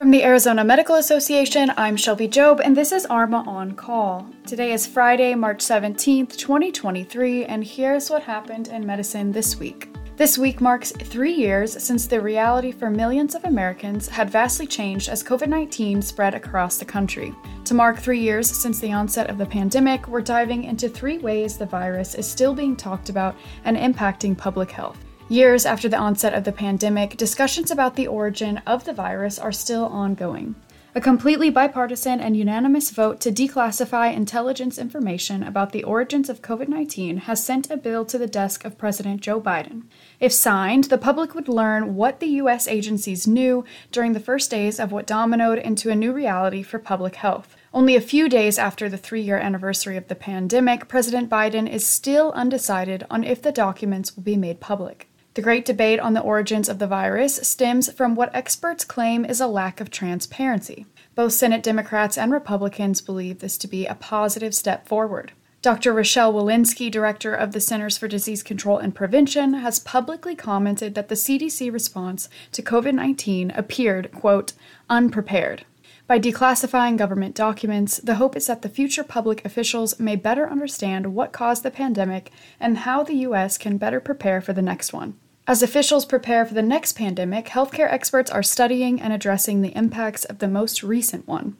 From the Arizona Medical Association, I'm Shelby Job, and this is ARMA on Call. Today is Friday, March 17th, 2023, and here's what happened in medicine this week. This week marks three years since the reality for millions of Americans had vastly changed as COVID 19 spread across the country. To mark three years since the onset of the pandemic, we're diving into three ways the virus is still being talked about and impacting public health. Years after the onset of the pandemic, discussions about the origin of the virus are still ongoing. A completely bipartisan and unanimous vote to declassify intelligence information about the origins of COVID 19 has sent a bill to the desk of President Joe Biden. If signed, the public would learn what the U.S. agencies knew during the first days of what dominoed into a new reality for public health. Only a few days after the three year anniversary of the pandemic, President Biden is still undecided on if the documents will be made public. The great debate on the origins of the virus stems from what experts claim is a lack of transparency. Both Senate Democrats and Republicans believe this to be a positive step forward. Dr. Rochelle Walensky, director of the Centers for Disease Control and Prevention, has publicly commented that the CDC response to COVID 19 appeared, quote, unprepared. By declassifying government documents, the hope is that the future public officials may better understand what caused the pandemic and how the U.S. can better prepare for the next one. As officials prepare for the next pandemic, healthcare experts are studying and addressing the impacts of the most recent one.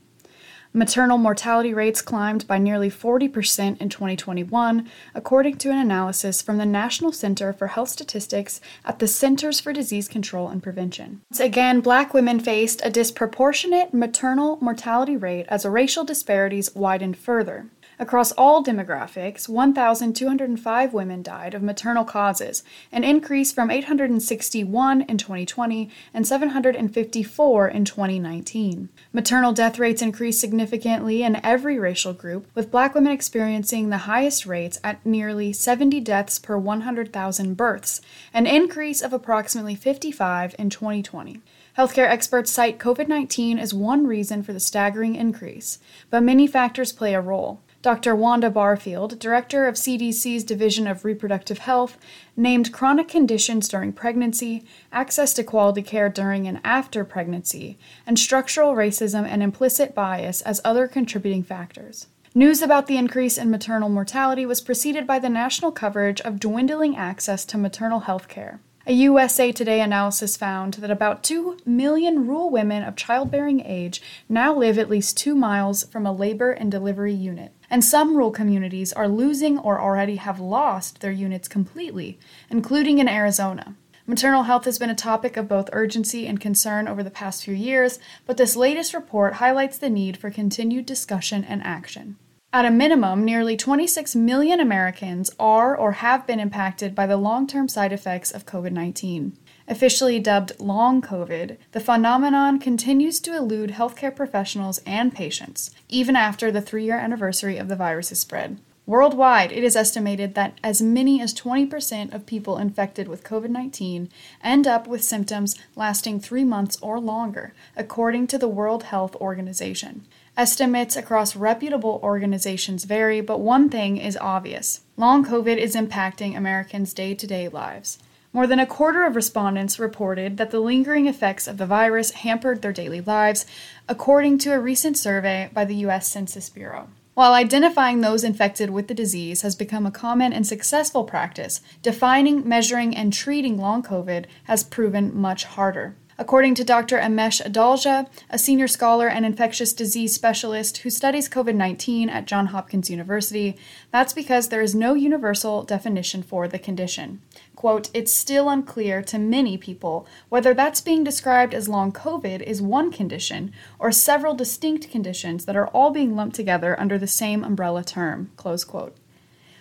Maternal mortality rates climbed by nearly 40% in 2021, according to an analysis from the National Center for Health Statistics at the Centers for Disease Control and Prevention. Once again, black women faced a disproportionate maternal mortality rate as racial disparities widened further. Across all demographics, 1,205 women died of maternal causes, an increase from 861 in 2020 and 754 in 2019. Maternal death rates increased significantly in every racial group, with black women experiencing the highest rates at nearly 70 deaths per 100,000 births, an increase of approximately 55 in 2020. Healthcare experts cite COVID 19 as one reason for the staggering increase, but many factors play a role. Dr. Wanda Barfield, director of CDC's Division of Reproductive Health, named chronic conditions during pregnancy, access to quality care during and after pregnancy, and structural racism and implicit bias as other contributing factors. News about the increase in maternal mortality was preceded by the national coverage of dwindling access to maternal health care. A USA Today analysis found that about 2 million rural women of childbearing age now live at least two miles from a labor and delivery unit. And some rural communities are losing or already have lost their units completely, including in Arizona. Maternal health has been a topic of both urgency and concern over the past few years, but this latest report highlights the need for continued discussion and action. At a minimum, nearly 26 million Americans are or have been impacted by the long term side effects of COVID 19. Officially dubbed long COVID, the phenomenon continues to elude healthcare professionals and patients, even after the three year anniversary of the virus's spread. Worldwide, it is estimated that as many as 20% of people infected with COVID 19 end up with symptoms lasting three months or longer, according to the World Health Organization. Estimates across reputable organizations vary, but one thing is obvious long COVID is impacting Americans' day to day lives. More than a quarter of respondents reported that the lingering effects of the virus hampered their daily lives, according to a recent survey by the U.S. Census Bureau. While identifying those infected with the disease has become a common and successful practice, defining, measuring, and treating long COVID has proven much harder. According to Dr. Amesh Adalja, a senior scholar and infectious disease specialist who studies COVID 19 at Johns Hopkins University, that's because there is no universal definition for the condition. Quote, it's still unclear to many people whether that's being described as long COVID is one condition or several distinct conditions that are all being lumped together under the same umbrella term. Close quote.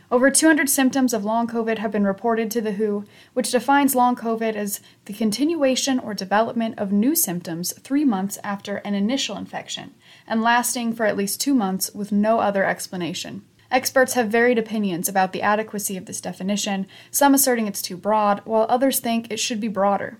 Over 200 symptoms of long COVID have been reported to the WHO, which defines long COVID as the continuation or development of new symptoms three months after an initial infection, and lasting for at least two months with no other explanation. Experts have varied opinions about the adequacy of this definition, some asserting it's too broad, while others think it should be broader.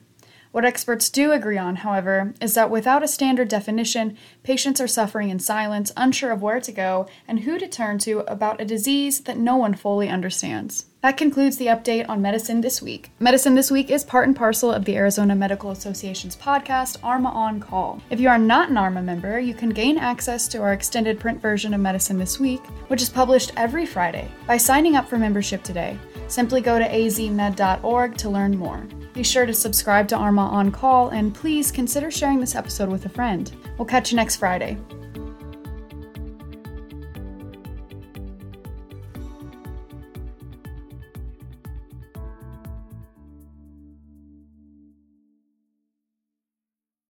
What experts do agree on, however, is that without a standard definition, patients are suffering in silence, unsure of where to go and who to turn to about a disease that no one fully understands. That concludes the update on Medicine This Week. Medicine This Week is part and parcel of the Arizona Medical Association's podcast, ARMA On Call. If you are not an ARMA member, you can gain access to our extended print version of Medicine This Week, which is published every Friday, by signing up for membership today. Simply go to azmed.org to learn more. Be sure to subscribe to ARMA On Call and please consider sharing this episode with a friend. We'll catch you next Friday.